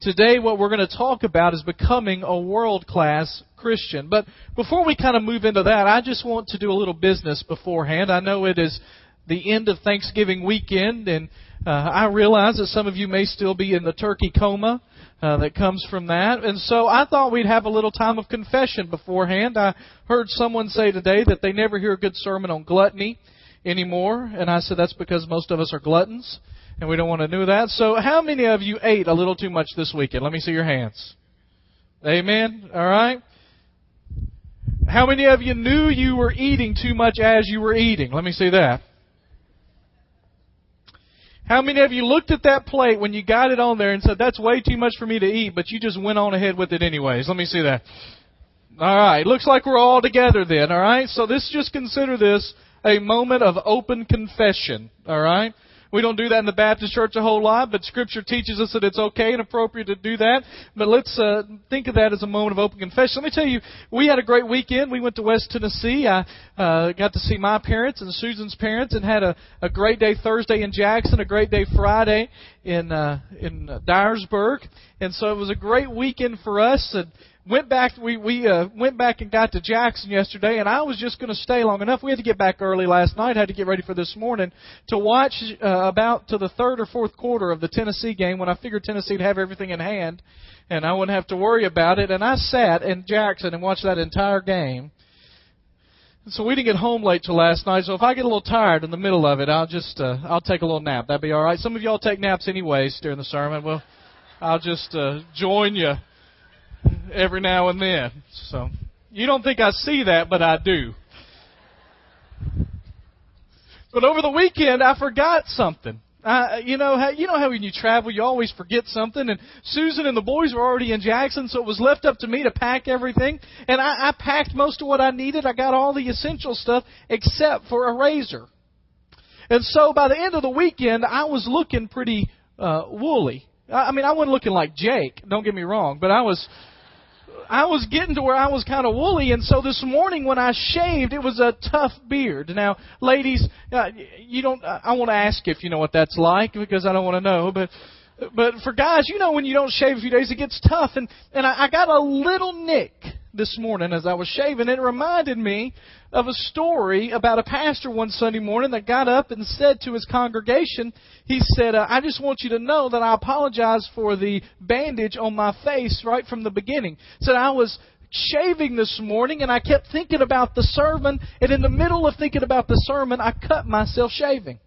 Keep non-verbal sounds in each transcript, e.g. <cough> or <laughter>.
today what we're going to talk about is becoming a world class Christian. But before we kind of move into that, I just want to do a little business beforehand. I know it is the end of Thanksgiving weekend, and uh, I realize that some of you may still be in the turkey coma. Uh, that comes from that. And so I thought we'd have a little time of confession beforehand. I heard someone say today that they never hear a good sermon on gluttony anymore. And I said that's because most of us are gluttons and we don't want to do that. So how many of you ate a little too much this weekend? Let me see your hands. Amen. All right. How many of you knew you were eating too much as you were eating? Let me see that. How many of you looked at that plate when you got it on there and said, that's way too much for me to eat, but you just went on ahead with it anyways? Let me see that. Alright, looks like we're all together then, alright? So this, just consider this a moment of open confession, alright? We don't do that in the Baptist church a whole lot, but Scripture teaches us that it's okay and appropriate to do that. But let's uh, think of that as a moment of open confession. Let me tell you, we had a great weekend. We went to West Tennessee. I uh, got to see my parents and Susan's parents, and had a, a great day Thursday in Jackson, a great day Friday in uh, in Dyersburg, and so it was a great weekend for us. And went back we we uh, went back and got to Jackson yesterday. And I was just going to stay long enough. We had to get back early last night. Had to get ready for this morning to watch uh, about to the third or fourth quarter of the Tennessee game when I figured Tennessee'd have everything in hand and I wouldn't have to worry about it. And I sat in Jackson and watched that entire game so we didn't get home late till last night. So if I get a little tired in the middle of it, I'll just uh, I'll take a little nap. That'd be all right. Some of y'all take naps anyways during the sermon. Well, I'll just uh, join you every now and then. So you don't think I see that, but I do. But over the weekend, I forgot something. I, you know how you know how when you travel, you always forget something. And Susan and the boys were already in Jackson, so it was left up to me to pack everything. And I, I packed most of what I needed. I got all the essential stuff except for a razor. And so by the end of the weekend, I was looking pretty uh, woolly. I mean, I wasn't looking like Jake. Don't get me wrong, but I was I was getting to where I was kind of woolly, and so this morning when I shaved, it was a tough beard. Now, ladies, uh, you don't. I want to ask if you know what that's like because I don't want to know, but. But for guys, you know when you don't shave a few days, it gets tough. And and I, I got a little nick this morning as I was shaving. It reminded me of a story about a pastor one Sunday morning that got up and said to his congregation, he said, uh, I just want you to know that I apologize for the bandage on my face right from the beginning. He Said I was shaving this morning and I kept thinking about the sermon and in the middle of thinking about the sermon I cut myself shaving.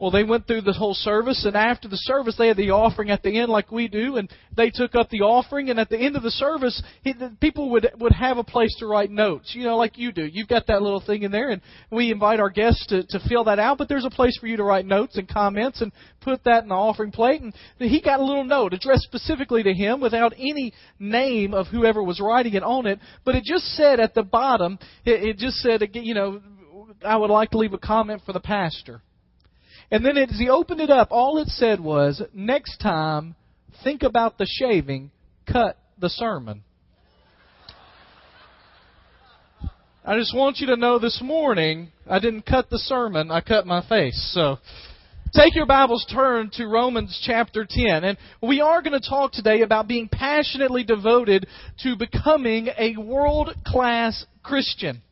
Well, they went through the whole service, and after the service, they had the offering at the end, like we do, and they took up the offering. And at the end of the service, he, the people would would have a place to write notes, you know, like you do. You've got that little thing in there, and we invite our guests to to fill that out. But there's a place for you to write notes and comments, and put that in the offering plate. And he got a little note addressed specifically to him, without any name of whoever was writing it on it, but it just said at the bottom, it, it just said, you know, I would like to leave a comment for the pastor. And then as he opened it up, all it said was, next time, think about the shaving, cut the sermon. I just want you to know this morning, I didn't cut the sermon, I cut my face. So, take your Bibles, turn to Romans chapter 10. And we are going to talk today about being passionately devoted to becoming a world class Christian.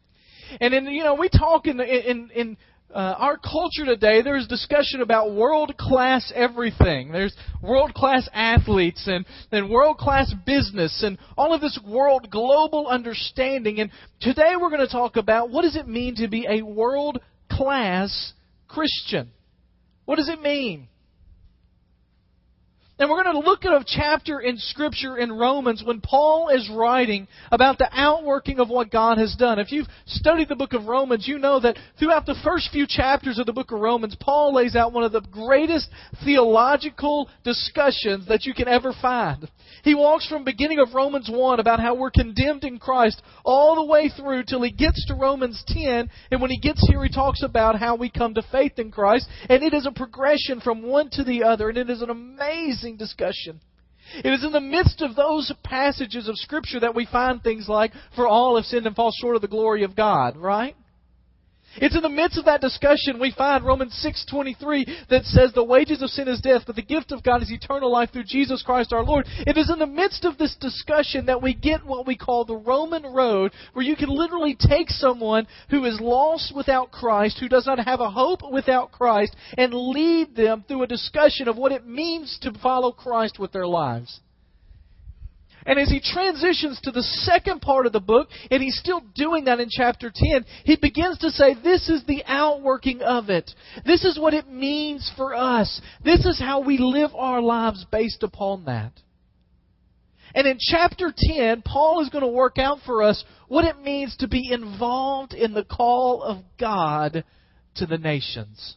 And in, you know, we talk in, in, in uh, our culture today, there's discussion about world class everything. There's world class athletes and, and world class business and all of this world global understanding. And today we're going to talk about what does it mean to be a world class Christian? What does it mean? And we're going to look at a chapter in Scripture in Romans when Paul is writing about the outworking of what God has done. If you've studied the book of Romans, you know that throughout the first few chapters of the book of Romans, Paul lays out one of the greatest theological discussions that you can ever find. He walks from beginning of Romans 1 about how we're condemned in Christ all the way through till he gets to Romans 10, and when he gets here, he talks about how we come to faith in Christ, and it is a progression from one to the other, and it is an amazing amazing discussion. It is in the midst of those passages of Scripture that we find things like, For all have sinned and fall short of the glory of God, right? It's in the midst of that discussion we find Romans 6:23 that says the wages of sin is death, but the gift of God is eternal life through Jesus Christ our Lord. It is in the midst of this discussion that we get what we call the Roman road, where you can literally take someone who is lost without Christ, who does not have a hope without Christ, and lead them through a discussion of what it means to follow Christ with their lives. And as he transitions to the second part of the book, and he's still doing that in chapter 10, he begins to say, This is the outworking of it. This is what it means for us. This is how we live our lives based upon that. And in chapter 10, Paul is going to work out for us what it means to be involved in the call of God to the nations.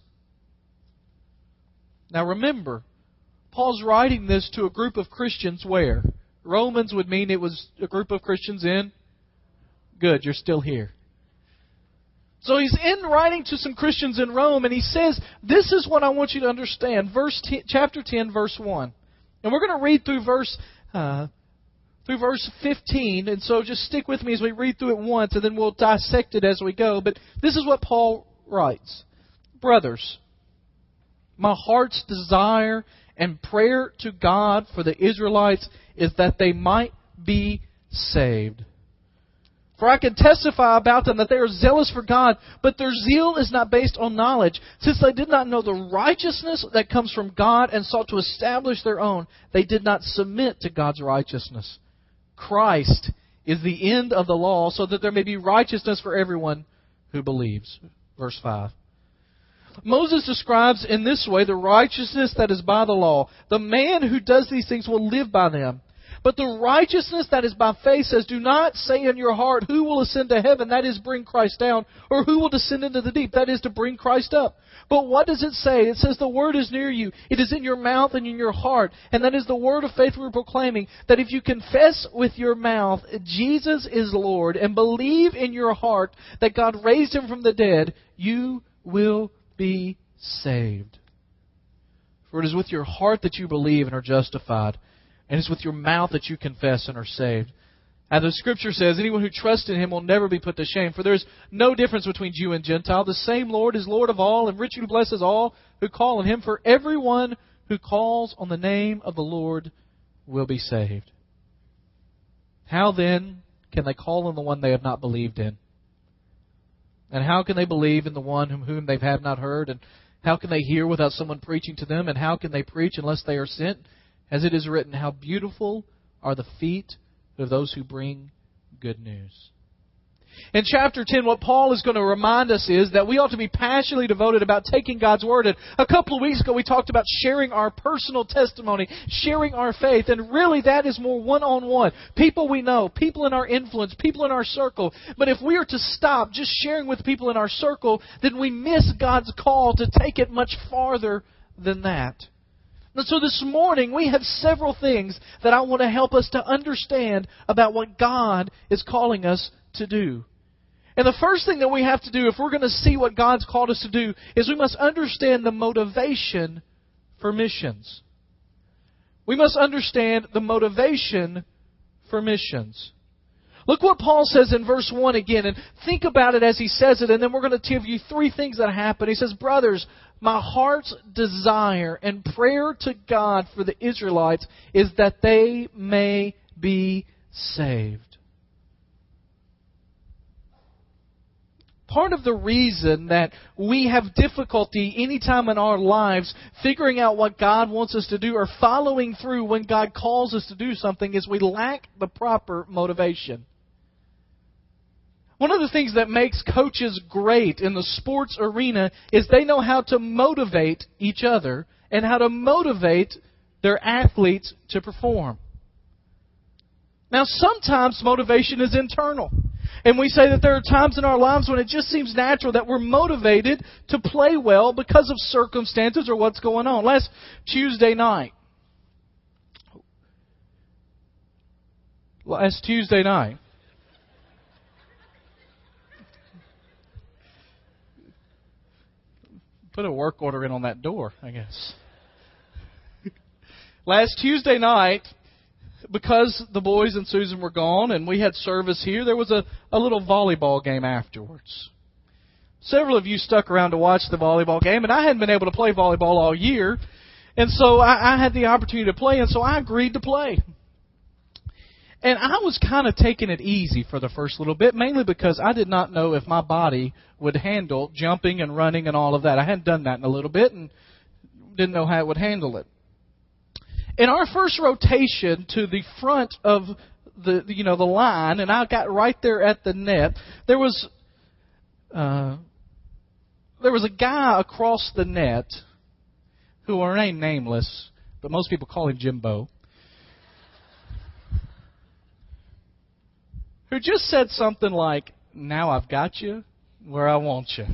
Now remember, Paul's writing this to a group of Christians where? Romans would mean it was a group of Christians in. Good, you're still here. So he's in writing to some Christians in Rome, and he says, "This is what I want you to understand." Verse t- chapter ten, verse one, and we're going to read through verse uh, through verse fifteen. And so just stick with me as we read through it once, and then we'll dissect it as we go. But this is what Paul writes, brothers. My heart's desire and prayer to God for the Israelites is that they might be saved. For I can testify about them that they are zealous for God, but their zeal is not based on knowledge. Since they did not know the righteousness that comes from God and sought to establish their own, they did not submit to God's righteousness. Christ is the end of the law, so that there may be righteousness for everyone who believes. Verse 5. Moses describes in this way the righteousness that is by the law. The man who does these things will live by them. But the righteousness that is by faith says, Do not say in your heart, Who will ascend to heaven? That is, bring Christ down. Or who will descend into the deep? That is, to bring Christ up. But what does it say? It says, The word is near you. It is in your mouth and in your heart. And that is the word of faith we're proclaiming. That if you confess with your mouth, Jesus is Lord, and believe in your heart that God raised him from the dead, you will be saved. For it is with your heart that you believe and are justified and it's with your mouth that you confess and are saved. And the scripture says, anyone who trusts in him will never be put to shame, for there is no difference between Jew and Gentile. The same Lord is Lord of all, and richly blesses all who call on him. For everyone who calls on the name of the Lord will be saved. How then can they call on the one they have not believed in? And how can they believe in the one whom, whom they have not heard? And how can they hear without someone preaching to them? And how can they preach unless they are sent? As it is written, How beautiful are the feet of those who bring good news. In chapter 10, what Paul is going to remind us is that we ought to be passionately devoted about taking God's Word. And a couple of weeks ago, we talked about sharing our personal testimony, sharing our faith. And really, that is more one on one. People we know, people in our influence, people in our circle. But if we are to stop just sharing with people in our circle, then we miss God's call to take it much farther than that. And so this morning we have several things that I want to help us to understand about what God is calling us to do. And the first thing that we have to do if we're going to see what God's called us to do is we must understand the motivation for missions. We must understand the motivation for missions. Look what Paul says in verse 1 again, and think about it as he says it, and then we're going to give you three things that happen. He says, Brothers, my heart's desire and prayer to God for the Israelites is that they may be saved. Part of the reason that we have difficulty anytime in our lives figuring out what God wants us to do or following through when God calls us to do something is we lack the proper motivation. One of the things that makes coaches great in the sports arena is they know how to motivate each other and how to motivate their athletes to perform. Now, sometimes motivation is internal. And we say that there are times in our lives when it just seems natural that we're motivated to play well because of circumstances or what's going on. Last Tuesday night, last Tuesday night, put a work order in on that door, I guess. Last Tuesday night, because the boys and Susan were gone and we had service here, there was a, a little volleyball game afterwards. Several of you stuck around to watch the volleyball game, and I hadn't been able to play volleyball all year. And so I, I had the opportunity to play, and so I agreed to play. And I was kind of taking it easy for the first little bit, mainly because I did not know if my body would handle jumping and running and all of that. I hadn't done that in a little bit and didn't know how it would handle it. In our first rotation to the front of the you know the line, and I got right there at the net. There was uh, there was a guy across the net who will remain nameless, but most people call him Jimbo. Who just said something like, Now I've got you where I want you.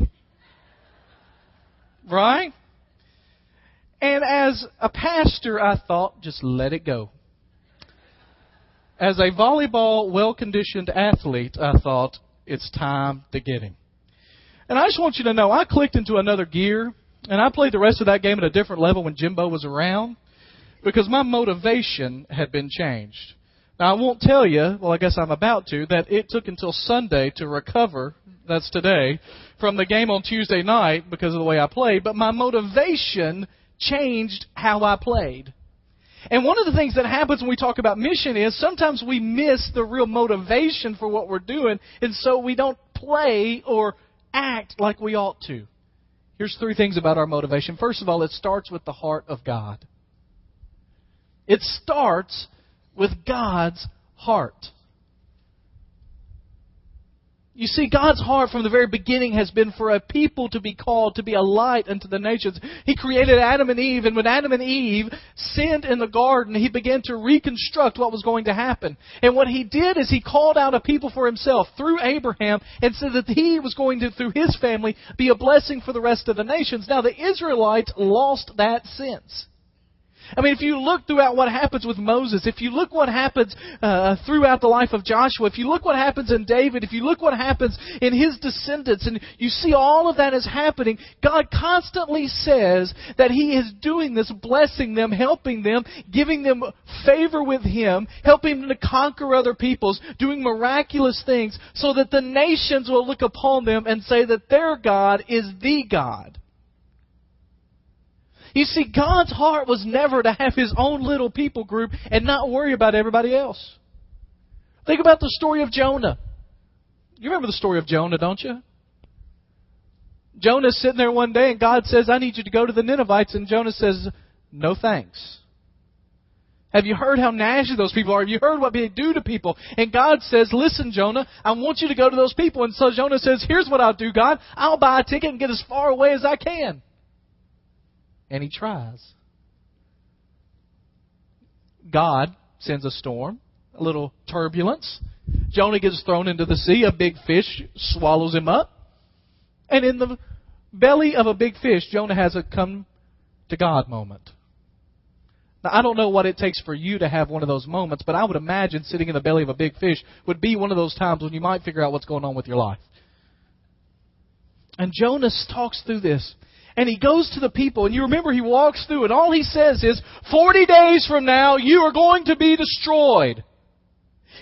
Right? And as a pastor, I thought, just let it go. As a volleyball, well conditioned athlete, I thought, it's time to get him. And I just want you to know, I clicked into another gear, and I played the rest of that game at a different level when Jimbo was around, because my motivation had been changed. Now, I won't tell you, well, I guess I'm about to, that it took until Sunday to recover, that's today, from the game on Tuesday night because of the way I played, but my motivation changed how I played. And one of the things that happens when we talk about mission is sometimes we miss the real motivation for what we're doing, and so we don't play or act like we ought to. Here's three things about our motivation. First of all, it starts with the heart of God. It starts with God's heart. You see, God's heart from the very beginning has been for a people to be called to be a light unto the nations. He created Adam and Eve, and when Adam and Eve sinned in the garden, He began to reconstruct what was going to happen. And what He did is He called out a people for Himself through Abraham and said that He was going to, through His family, be a blessing for the rest of the nations. Now, the Israelites lost that sense. I mean, if you look throughout what happens with Moses, if you look what happens uh, throughout the life of Joshua, if you look what happens in David, if you look what happens in his descendants, and you see all of that is happening, God constantly says that He is doing this, blessing them, helping them, giving them favor with Him, helping them to conquer other peoples, doing miraculous things, so that the nations will look upon them and say that their God is the God. You see, God's heart was never to have his own little people group and not worry about everybody else. Think about the story of Jonah. You remember the story of Jonah, don't you? Jonah's sitting there one day and God says, I need you to go to the Ninevites. And Jonah says, No thanks. Have you heard how nasty those people are? Have you heard what they do to people? And God says, Listen, Jonah, I want you to go to those people. And so Jonah says, Here's what I'll do, God. I'll buy a ticket and get as far away as I can and he tries. God sends a storm, a little turbulence. Jonah gets thrown into the sea. A big fish swallows him up. And in the belly of a big fish, Jonah has a come to God moment. Now, I don't know what it takes for you to have one of those moments, but I would imagine sitting in the belly of a big fish would be one of those times when you might figure out what's going on with your life. And Jonas talks through this and he goes to the people, and you remember he walks through, and all he says is, 40 days from now, you are going to be destroyed.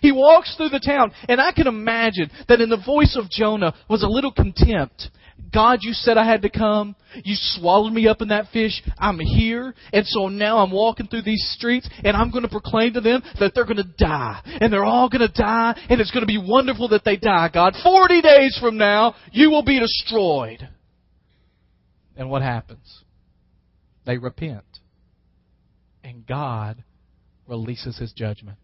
He walks through the town, and I can imagine that in the voice of Jonah was a little contempt. God, you said I had to come. You swallowed me up in that fish. I'm here. And so now I'm walking through these streets and I'm going to proclaim to them that they're going to die. And they're all going to die. And it's going to be wonderful that they die, God. 40 days from now, you will be destroyed. And what happens? They repent. And God releases his judgment.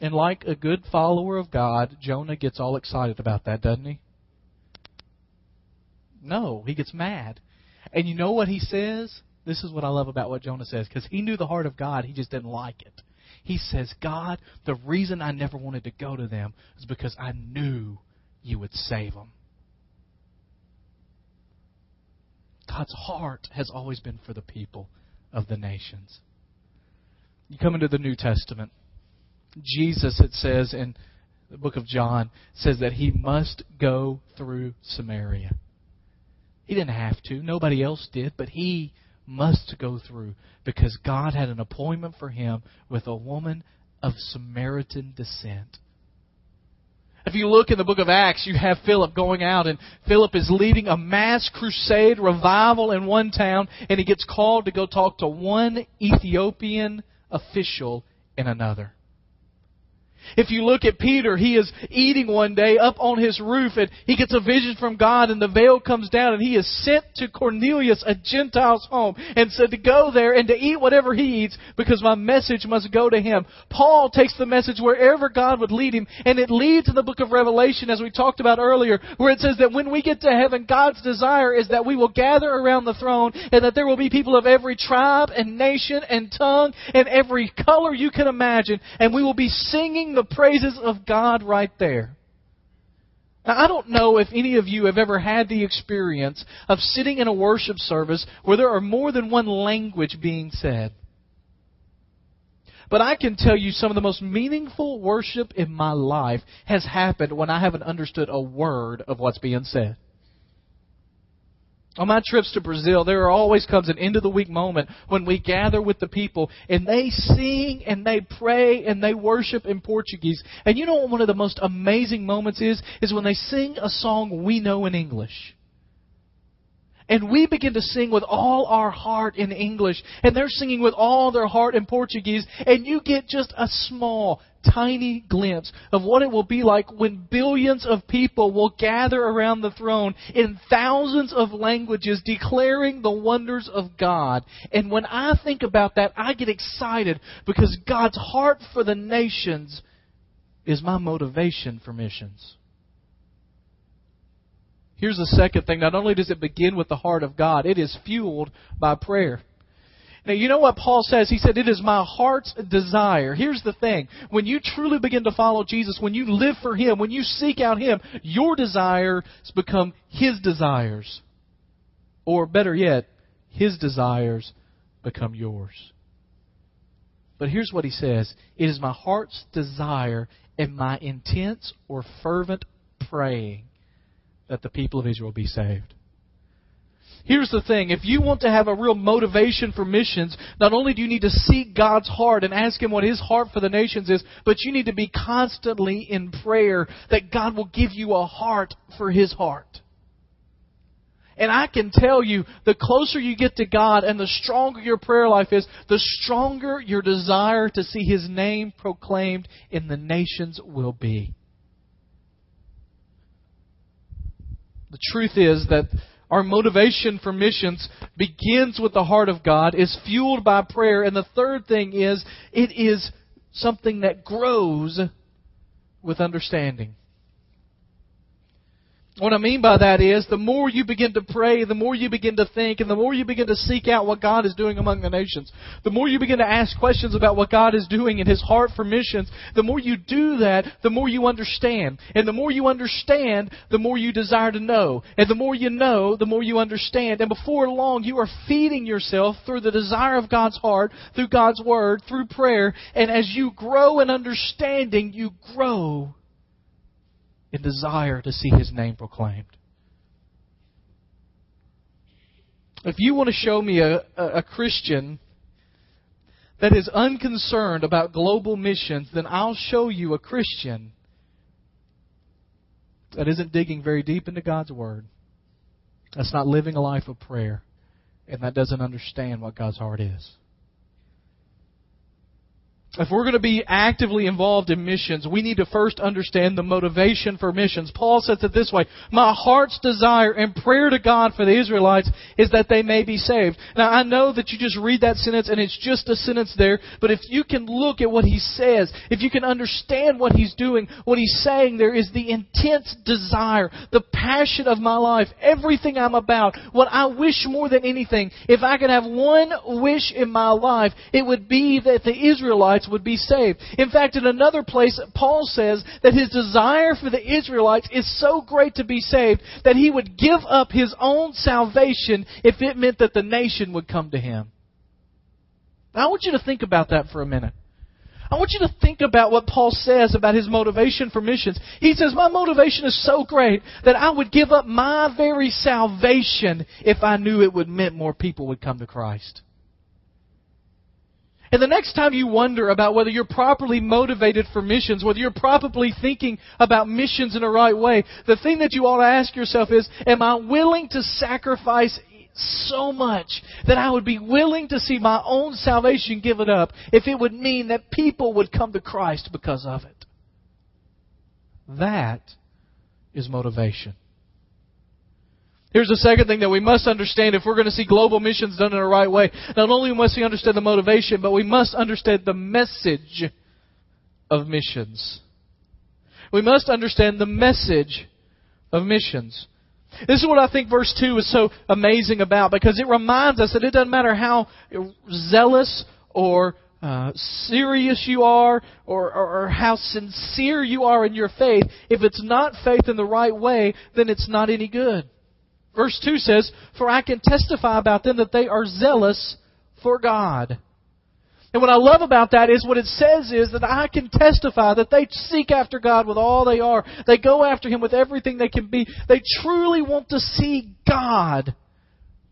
And like a good follower of God, Jonah gets all excited about that, doesn't he? No, he gets mad. And you know what he says? This is what I love about what Jonah says, because he knew the heart of God, he just didn't like it. He says, God, the reason I never wanted to go to them is because I knew you would save them. God's heart has always been for the people of the nations. You come into the New Testament. Jesus, it says in the book of John, says that he must go through Samaria. He didn't have to, nobody else did, but he must go through because God had an appointment for him with a woman of Samaritan descent. If you look in the book of Acts, you have Philip going out, and Philip is leading a mass crusade revival in one town, and he gets called to go talk to one Ethiopian official in another. If you look at Peter, he is eating one day up on his roof and he gets a vision from God and the veil comes down and he is sent to Cornelius, a Gentile's home, and said to go there and to eat whatever he eats because my message must go to him. Paul takes the message wherever God would lead him and it leads to the book of Revelation as we talked about earlier where it says that when we get to heaven, God's desire is that we will gather around the throne and that there will be people of every tribe and nation and tongue and every color you can imagine and we will be singing the praises of God right there. Now, I don't know if any of you have ever had the experience of sitting in a worship service where there are more than one language being said. But I can tell you some of the most meaningful worship in my life has happened when I haven't understood a word of what's being said. On my trips to Brazil, there always comes an end of the week moment when we gather with the people and they sing and they pray and they worship in Portuguese. And you know what one of the most amazing moments is? Is when they sing a song we know in English. And we begin to sing with all our heart in English, and they're singing with all their heart in Portuguese, and you get just a small, tiny glimpse of what it will be like when billions of people will gather around the throne in thousands of languages declaring the wonders of God. And when I think about that, I get excited because God's heart for the nations is my motivation for missions. Here's the second thing. Not only does it begin with the heart of God, it is fueled by prayer. Now, you know what Paul says? He said, It is my heart's desire. Here's the thing. When you truly begin to follow Jesus, when you live for Him, when you seek out Him, your desires become His desires. Or better yet, His desires become yours. But here's what he says It is my heart's desire and my intense or fervent praying that the people of Israel be saved. Here's the thing. If you want to have a real motivation for missions, not only do you need to seek God's heart and ask Him what His heart for the nations is, but you need to be constantly in prayer that God will give you a heart for His heart. And I can tell you, the closer you get to God and the stronger your prayer life is, the stronger your desire to see His name proclaimed in the nations will be. The truth is that our motivation for missions begins with the heart of God, is fueled by prayer, and the third thing is it is something that grows with understanding. What I mean by that is the more you begin to pray, the more you begin to think, and the more you begin to seek out what God is doing among the nations, the more you begin to ask questions about what God is doing in His heart for missions, the more you do that, the more you understand. And the more you understand, the more you desire to know. And the more you know, the more you understand. And before long, you are feeding yourself through the desire of God's heart, through God's Word, through prayer. And as you grow in understanding, you grow and desire to see His name proclaimed. If you want to show me a, a, Christian that is unconcerned about global missions, then I'll show you a Christian that isn't digging very deep into God's Word, that's not living a life of prayer, and that doesn't understand what God's heart is if we're going to be actively involved in missions, we need to first understand the motivation for missions. Paul says it this way, my heart's desire and prayer to God for the Israelites is that they may be saved. Now I know that you just read that sentence and it's just a sentence there, but if you can look at what he says, if you can understand what he's doing, what he's saying there is the intense desire, the passion of my life, everything I'm about, what I wish more than anything, if I could have one wish in my life, it would be that the Israelites Israelites would be saved. In fact, in another place, Paul says that his desire for the Israelites is so great to be saved that he would give up his own salvation if it meant that the nation would come to him. I want you to think about that for a minute. I want you to think about what Paul says about his motivation for missions. He says, My motivation is so great that I would give up my very salvation if I knew it would mean more people would come to Christ. And the next time you wonder about whether you're properly motivated for missions, whether you're properly thinking about missions in the right way, the thing that you ought to ask yourself is, am I willing to sacrifice so much that I would be willing to see my own salvation given up if it would mean that people would come to Christ because of it? That is motivation. Here's the second thing that we must understand if we're going to see global missions done in the right way. Not only must we understand the motivation, but we must understand the message of missions. We must understand the message of missions. This is what I think verse 2 is so amazing about because it reminds us that it doesn't matter how zealous or uh, serious you are or, or, or how sincere you are in your faith, if it's not faith in the right way, then it's not any good. Verse 2 says, For I can testify about them that they are zealous for God. And what I love about that is what it says is that I can testify that they seek after God with all they are. They go after Him with everything they can be. They truly want to see God.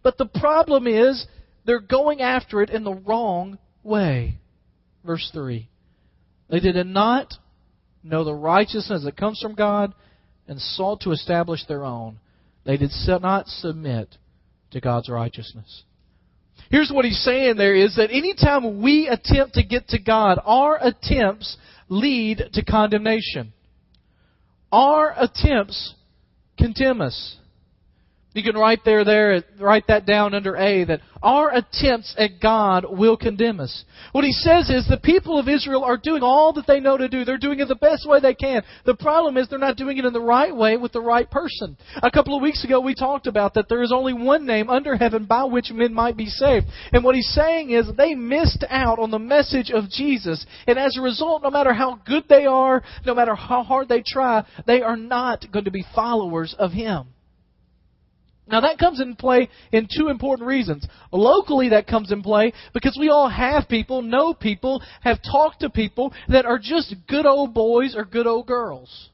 But the problem is they're going after it in the wrong way. Verse 3. They did not know the righteousness that comes from God and sought to establish their own. They did not submit to God's righteousness. Here's what he's saying there is that anytime we attempt to get to God, our attempts lead to condemnation. Our attempts condemn us. You can write there, there, write that down under A that our attempts at God will condemn us. What he says is the people of Israel are doing all that they know to do. They're doing it the best way they can. The problem is they're not doing it in the right way with the right person. A couple of weeks ago we talked about that there is only one name under heaven by which men might be saved. And what he's saying is they missed out on the message of Jesus. And as a result, no matter how good they are, no matter how hard they try, they are not going to be followers of him. Now that comes in play in two important reasons. Locally that comes in play because we all have people, know people, have talked to people that are just good old boys or good old girls.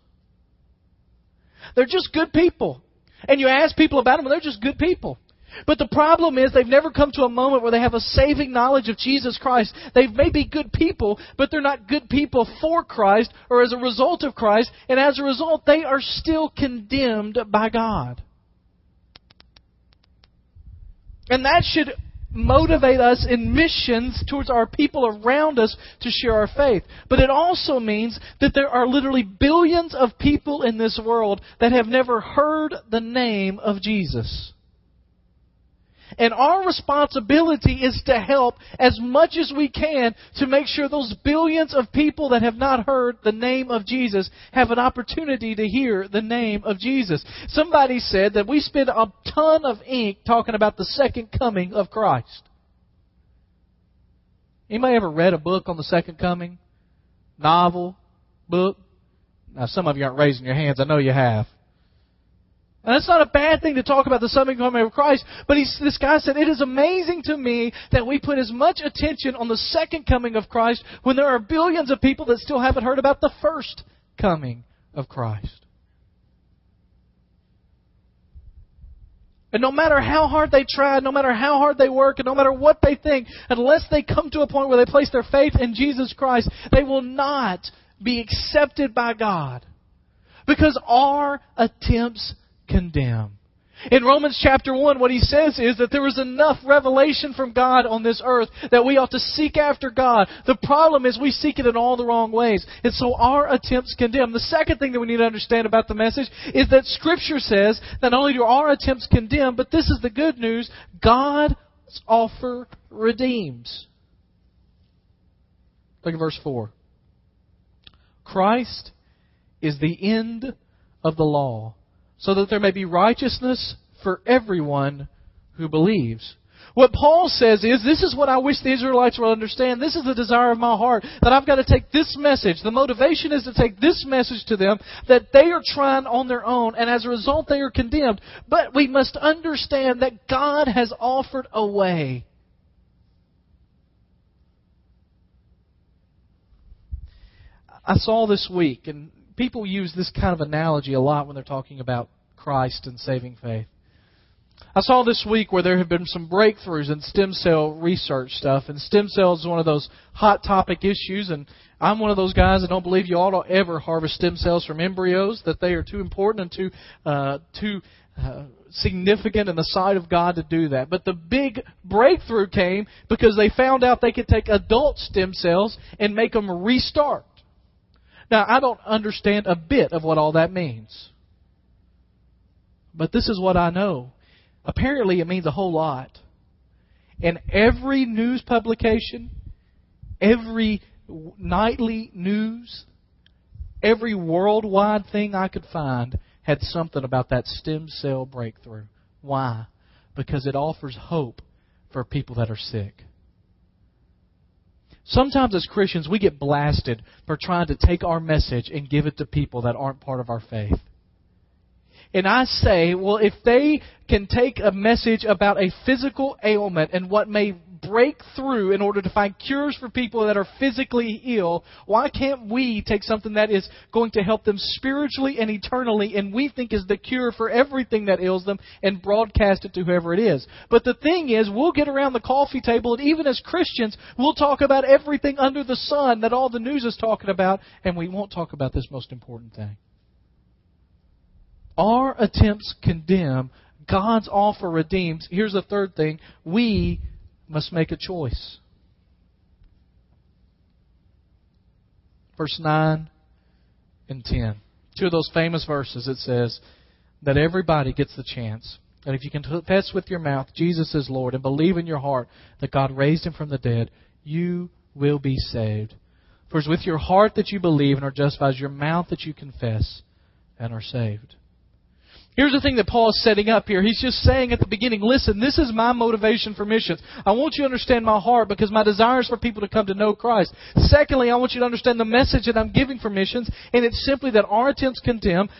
They're just good people. And you ask people about them and they're just good people. But the problem is they've never come to a moment where they have a saving knowledge of Jesus Christ. They may be good people, but they're not good people for Christ or as a result of Christ, and as a result they are still condemned by God. And that should motivate us in missions towards our people around us to share our faith. But it also means that there are literally billions of people in this world that have never heard the name of Jesus. And our responsibility is to help as much as we can to make sure those billions of people that have not heard the name of Jesus have an opportunity to hear the name of Jesus. Somebody said that we spend a ton of ink talking about the second coming of Christ. Anybody ever read a book on the second coming? Novel? Book? Now some of you aren't raising your hands. I know you have. And that's not a bad thing to talk about the second coming of Christ, but this guy said, It is amazing to me that we put as much attention on the second coming of Christ when there are billions of people that still haven't heard about the first coming of Christ. And no matter how hard they try, no matter how hard they work, and no matter what they think, unless they come to a point where they place their faith in Jesus Christ, they will not be accepted by God. Because our attempts condemn. In Romans chapter 1, what he says is that there is enough revelation from God on this earth that we ought to seek after God. The problem is we seek it in all the wrong ways. And so our attempts condemn. The second thing that we need to understand about the message is that Scripture says not only do our attempts condemn, but this is the good news God's offer redeems. Look at verse 4. Christ is the end of the law so that there may be righteousness for everyone who believes. What Paul says is, this is what I wish the Israelites would understand. This is the desire of my heart, that I've got to take this message. The motivation is to take this message to them, that they are trying on their own, and as a result they are condemned. But we must understand that God has offered a way. I saw this week, and people use this kind of analogy a lot when they're talking about Christ and saving faith. I saw this week where there have been some breakthroughs in stem cell research stuff, and stem cells is one of those hot topic issues, and I'm one of those guys that don't believe you ought to ever harvest stem cells from embryos, that they are too important and too, uh, too uh, significant in the sight of God to do that. But the big breakthrough came because they found out they could take adult stem cells and make them restart. Now, I don't understand a bit of what all that means. But this is what I know. Apparently, it means a whole lot. And every news publication, every nightly news, every worldwide thing I could find had something about that stem cell breakthrough. Why? Because it offers hope for people that are sick. Sometimes as Christians, we get blasted for trying to take our message and give it to people that aren't part of our faith. And I say, well, if they can take a message about a physical ailment and what may break through in order to find cures for people that are physically ill, why can't we take something that is going to help them spiritually and eternally and we think is the cure for everything that ails them and broadcast it to whoever it is? But the thing is, we'll get around the coffee table and even as Christians, we'll talk about everything under the sun that all the news is talking about and we won't talk about this most important thing. Our attempts condemn, God's offer redeems. Here's the third thing we must make a choice. Verse 9 and 10. Two of those famous verses, it says that everybody gets the chance. And if you can confess with your mouth Jesus is Lord and believe in your heart that God raised him from the dead, you will be saved. For it's with your heart that you believe and are justified, your mouth that you confess and are saved. Here's the thing that Paul is setting up here. He's just saying at the beginning, listen, this is my motivation for missions. I want you to understand my heart because my desire is for people to come to know Christ. Secondly, I want you to understand the message that I'm giving for missions, and it's simply that our attempts condemn,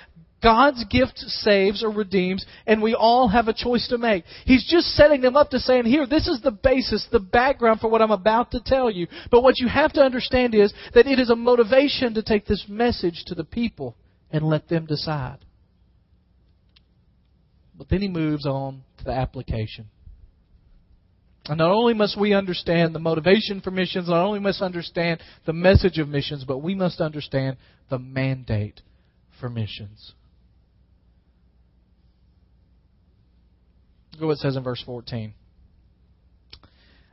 God's gift saves or redeems, and we all have a choice to make. He's just setting them up to saying, here, this is the basis, the background for what I'm about to tell you. But what you have to understand is that it is a motivation to take this message to the people and let them decide. But then he moves on to the application. And not only must we understand the motivation for missions, not only must understand the message of missions, but we must understand the mandate for missions. Look what it says in verse 14.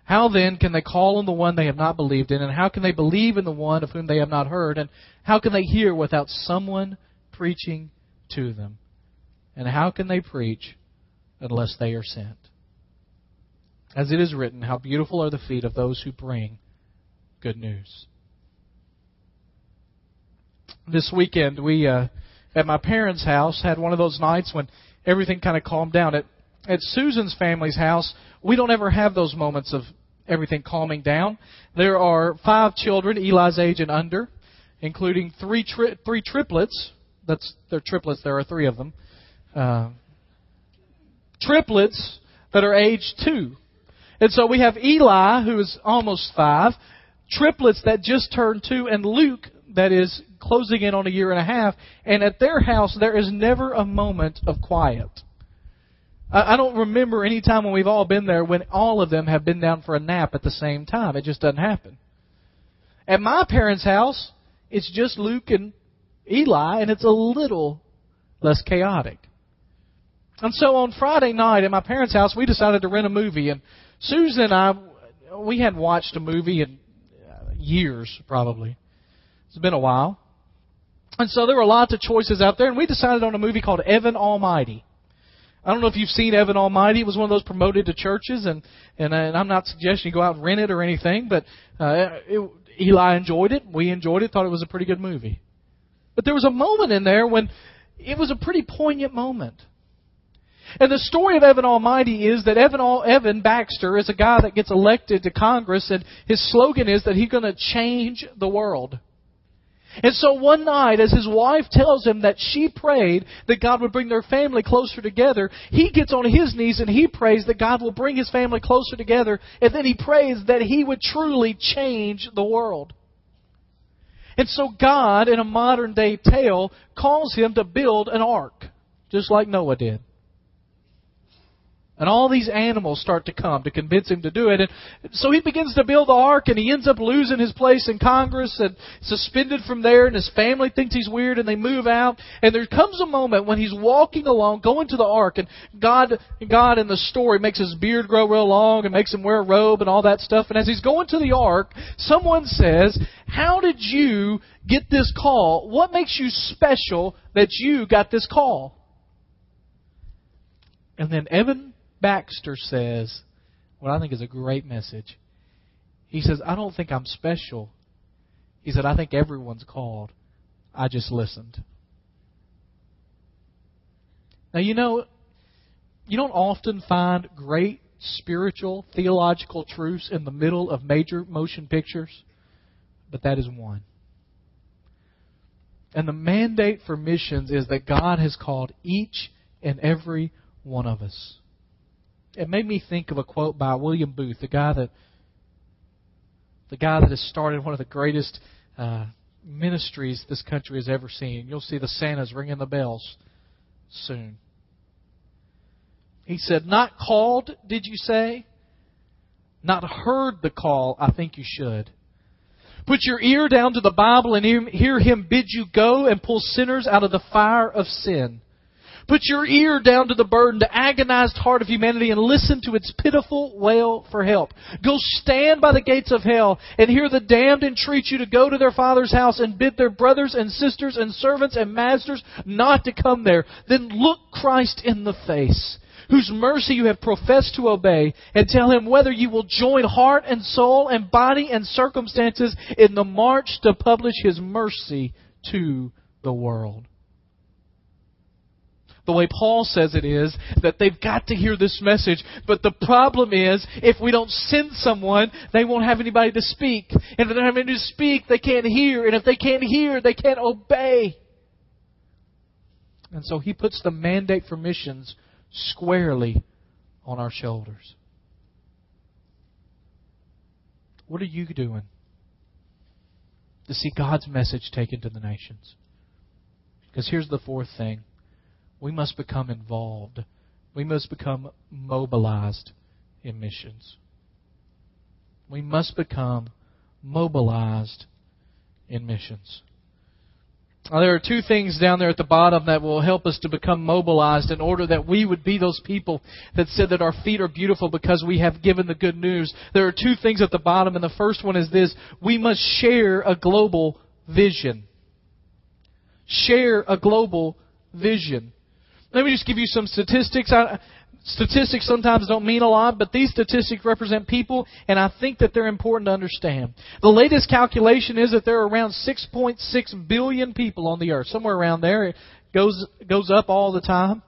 How then can they call on the one they have not believed in? And how can they believe in the one of whom they have not heard? And how can they hear without someone preaching to them? And how can they preach unless they are sent? As it is written, How beautiful are the feet of those who bring good news. This weekend, we, uh, at my parents' house, had one of those nights when everything kind of calmed down. At, at Susan's family's house, we don't ever have those moments of everything calming down. There are five children, Eli's age and under, including three tri- three triplets. That's they're triplets. There are three of them uh, triplets that are age two. And so we have Eli, who is almost five, triplets that just turned two, and Luke, that is closing in on a year and a half. And at their house, there is never a moment of quiet. I don't remember any time when we've all been there when all of them have been down for a nap at the same time. It just doesn't happen. At my parents' house, it's just Luke and Eli, and it's a little less chaotic. And so on Friday night at my parents' house, we decided to rent a movie. And Susan and I, we hadn't watched a movie in uh, years, probably. It's been a while. And so there were lots of choices out there, and we decided on a movie called Evan Almighty. I don't know if you've seen Evan Almighty. It was one of those promoted to churches, and and, and I'm not suggesting you go out and rent it or anything, but uh, it, Eli enjoyed it. We enjoyed it. Thought it was a pretty good movie. But there was a moment in there when it was a pretty poignant moment. And the story of Evan Almighty is that Evan, Evan Baxter is a guy that gets elected to Congress, and his slogan is that he's going to change the world. And so one night, as his wife tells him that she prayed that God would bring their family closer together, he gets on his knees and he prays that God will bring his family closer together, and then he prays that he would truly change the world. And so God, in a modern day tale, calls him to build an ark, just like Noah did. And all these animals start to come to convince him to do it. And so he begins to build the ark and he ends up losing his place in Congress and suspended from there and his family thinks he's weird and they move out. And there comes a moment when he's walking along, going to the ark and God, God in the story makes his beard grow real long and makes him wear a robe and all that stuff. And as he's going to the ark, someone says, how did you get this call? What makes you special that you got this call? And then Evan Baxter says what I think is a great message. He says, I don't think I'm special. He said, I think everyone's called. I just listened. Now, you know, you don't often find great spiritual, theological truths in the middle of major motion pictures, but that is one. And the mandate for missions is that God has called each and every one of us it made me think of a quote by William Booth, the guy that the guy that has started one of the greatest uh, ministries this country has ever seen. You'll see the Santas ringing the bells soon. He said, Not called, did you say? Not heard the call, I think you should. Put your ear down to the Bible and hear him bid you go and pull sinners out of the fire of sin. Put your ear down to the burden, the agonized heart of humanity, and listen to its pitiful wail for help. Go stand by the gates of hell and hear the damned entreat you to go to their father's house and bid their brothers and sisters and servants and masters not to come there. Then look Christ in the face whose mercy you have professed to obey, and tell him whether you will join heart and soul and body and circumstances in the march to publish his mercy to the world the way Paul says it is that they've got to hear this message. But the problem is, if we don't send someone, they won't have anybody to speak. And if they don't have anybody to speak, they can't hear. And if they can't hear, they can't obey. And so he puts the mandate for missions squarely on our shoulders. What are you doing to see God's message taken to the nations? Because here's the fourth thing we must become involved. We must become mobilized in missions. We must become mobilized in missions. Now, there are two things down there at the bottom that will help us to become mobilized in order that we would be those people that said that our feet are beautiful because we have given the good news. There are two things at the bottom, and the first one is this we must share a global vision. Share a global vision. Let me just give you some statistics. I, statistics sometimes don't mean a lot, but these statistics represent people, and I think that they're important to understand. The latest calculation is that there are around 6.6 billion people on the earth, somewhere around there. It goes goes up all the time.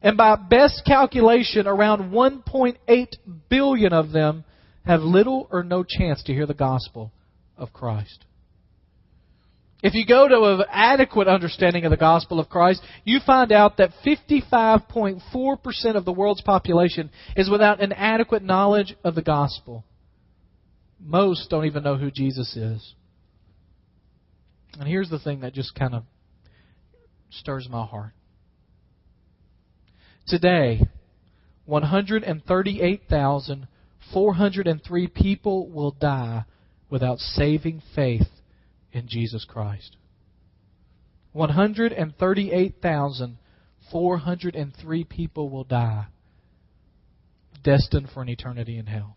And by best calculation, around 1.8 billion of them have little or no chance to hear the gospel of Christ. If you go to an adequate understanding of the gospel of Christ, you find out that 55.4% of the world's population is without an adequate knowledge of the gospel. Most don't even know who Jesus is. And here's the thing that just kind of stirs my heart. Today, 138,403 people will die without saving faith in Jesus Christ. 138,403 people will die, destined for an eternity in hell.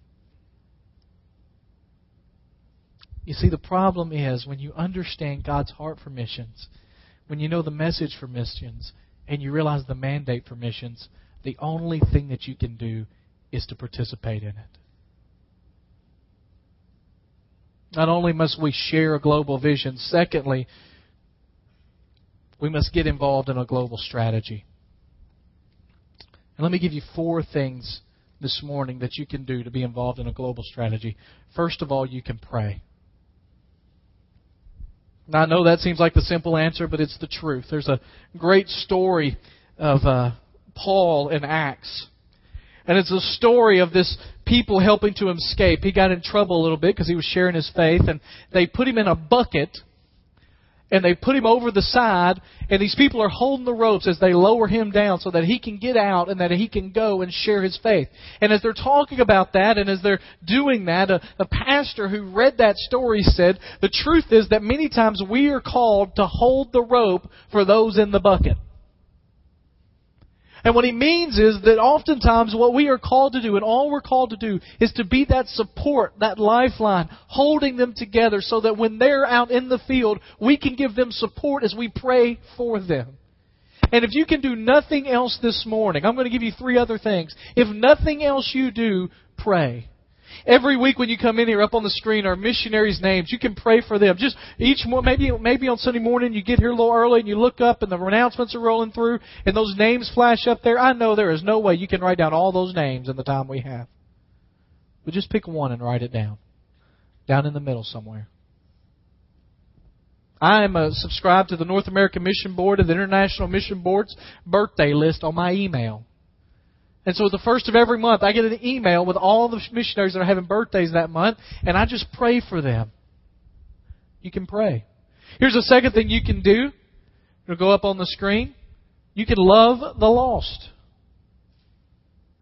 You see, the problem is when you understand God's heart for missions, when you know the message for missions, and you realize the mandate for missions, the only thing that you can do is to participate in it. Not only must we share a global vision, secondly, we must get involved in a global strategy. And let me give you four things this morning that you can do to be involved in a global strategy. First of all, you can pray. Now, I know that seems like the simple answer, but it's the truth. There's a great story of uh, Paul in Acts and it's a story of this people helping to escape. He got in trouble a little bit because he was sharing his faith, and they put him in a bucket and they put him over the side, and these people are holding the ropes as they lower him down so that he can get out and that he can go and share his faith. And as they're talking about that, and as they're doing that, a, a pastor who read that story said, the truth is that many times we are called to hold the rope for those in the bucket. And what he means is that oftentimes what we are called to do, and all we're called to do, is to be that support, that lifeline, holding them together so that when they're out in the field, we can give them support as we pray for them. And if you can do nothing else this morning, I'm going to give you three other things. If nothing else you do, pray. Every week when you come in here, up on the screen are missionaries' names. You can pray for them. Just each more, maybe maybe on Sunday morning you get here a little early and you look up and the announcements are rolling through and those names flash up there. I know there is no way you can write down all those names in the time we have. But just pick one and write it down, down in the middle somewhere. I am a subscribed to the North American Mission Board and the International Mission Board's birthday list on my email. And so the first of every month, I get an email with all the missionaries that are having birthdays that month, and I just pray for them. You can pray. Here's the second thing you can do. It'll go up on the screen. You can love the lost.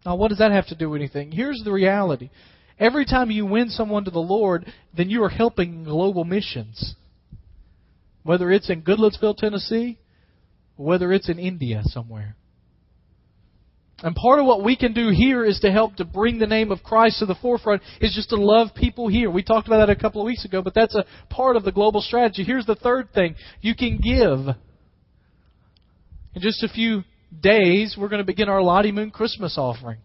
Now, what does that have to do with anything? Here's the reality. Every time you win someone to the Lord, then you are helping global missions. Whether it's in Goodlettsville, Tennessee, whether it's in India somewhere. And part of what we can do here is to help to bring the name of Christ to the forefront is just to love people here. We talked about that a couple of weeks ago, but that's a part of the global strategy. Here's the third thing. You can give. In just a few days, we're going to begin our Lottie Moon Christmas offering.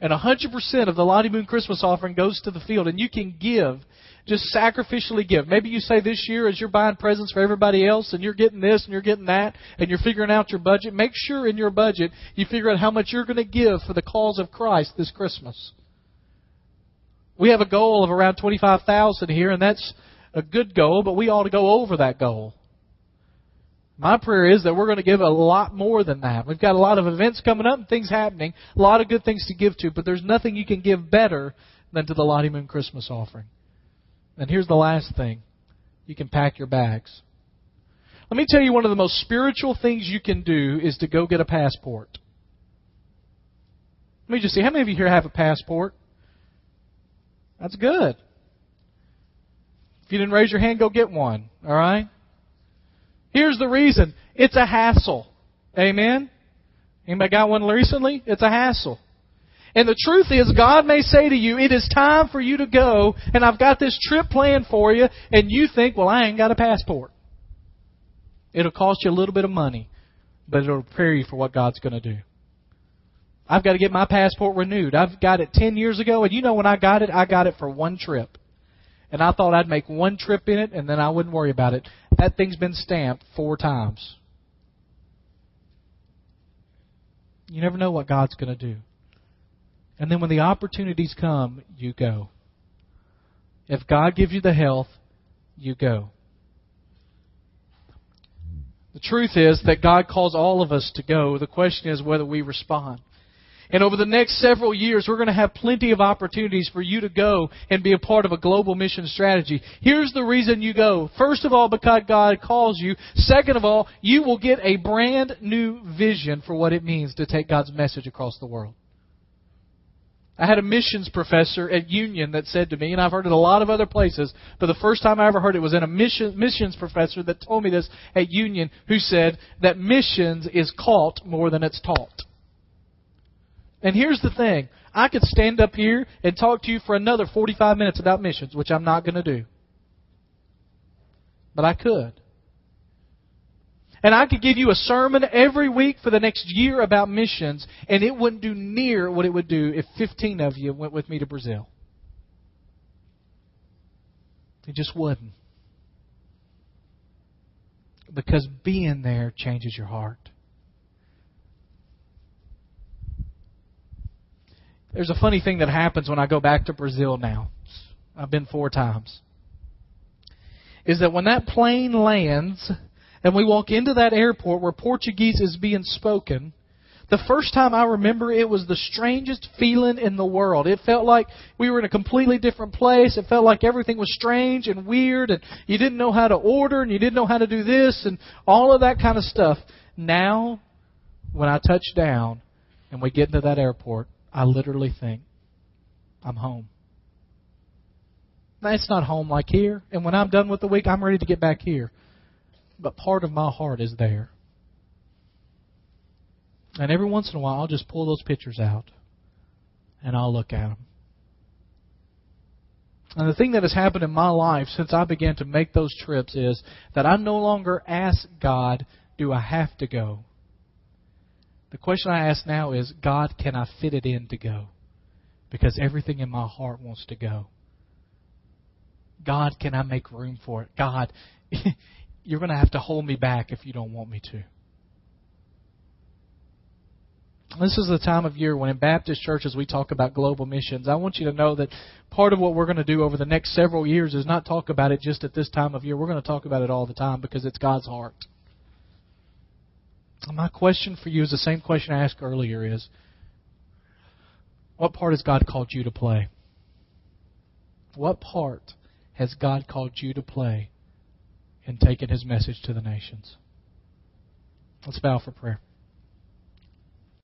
And 100% of the Lottie Moon Christmas offering goes to the field. And you can give just sacrificially give. Maybe you say this year as you're buying presents for everybody else and you're getting this and you're getting that and you're figuring out your budget, make sure in your budget you figure out how much you're going to give for the cause of Christ this Christmas. We have a goal of around 25,000 here and that's a good goal, but we ought to go over that goal. My prayer is that we're going to give a lot more than that. We've got a lot of events coming up and things happening, a lot of good things to give to, but there's nothing you can give better than to the Lottie Moon Christmas offering. And here's the last thing you can pack your bags. Let me tell you one of the most spiritual things you can do is to go get a passport. Let me just see. How many of you here have a passport? That's good. If you didn't raise your hand, go get one. All right? Here's the reason. It's a hassle. Amen? Anybody got one recently? It's a hassle. And the truth is, God may say to you, it is time for you to go, and I've got this trip planned for you, and you think, well, I ain't got a passport. It'll cost you a little bit of money, but it'll prepare you for what God's going to do. I've got to get my passport renewed. I've got it 10 years ago, and you know when I got it, I got it for one trip. And I thought I'd make one trip in it, and then I wouldn't worry about it. That thing's been stamped four times. You never know what God's going to do. And then when the opportunities come, you go. If God gives you the health, you go. The truth is that God calls all of us to go. The question is whether we respond. And over the next several years, we're going to have plenty of opportunities for you to go and be a part of a global mission strategy. Here's the reason you go. First of all, because God calls you. Second of all, you will get a brand new vision for what it means to take God's message across the world. I had a missions professor at Union that said to me, and I've heard it a lot of other places, but the first time I ever heard it was in a mission, missions professor that told me this at Union, who said that missions is caught more than it's taught. And here's the thing. I could stand up here and talk to you for another 45 minutes about missions, which I'm not going to do. But I could. And I could give you a sermon every week for the next year about missions, and it wouldn't do near what it would do if 15 of you went with me to Brazil. It just wouldn't. Because being there changes your heart. There's a funny thing that happens when I go back to Brazil now. I've been four times. Is that when that plane lands, and we walk into that airport where Portuguese is being spoken, The first time I remember it was the strangest feeling in the world. It felt like we were in a completely different place. It felt like everything was strange and weird and you didn't know how to order and you didn't know how to do this and all of that kind of stuff. Now, when I touch down and we get into that airport, I literally think, I'm home. That's not home like here. And when I'm done with the week, I'm ready to get back here. But part of my heart is there. And every once in a while, I'll just pull those pictures out and I'll look at them. And the thing that has happened in my life since I began to make those trips is that I no longer ask God, do I have to go? The question I ask now is, God, can I fit it in to go? Because everything in my heart wants to go. God, can I make room for it? God, <laughs> you're going to have to hold me back if you don't want me to. This is the time of year when in Baptist churches we talk about global missions. I want you to know that part of what we're going to do over the next several years is not talk about it just at this time of year. We're going to talk about it all the time because it's God's heart. My question for you is the same question I asked earlier is what part has God called you to play? What part has God called you to play in taking his message to the nations? Let's bow for prayer.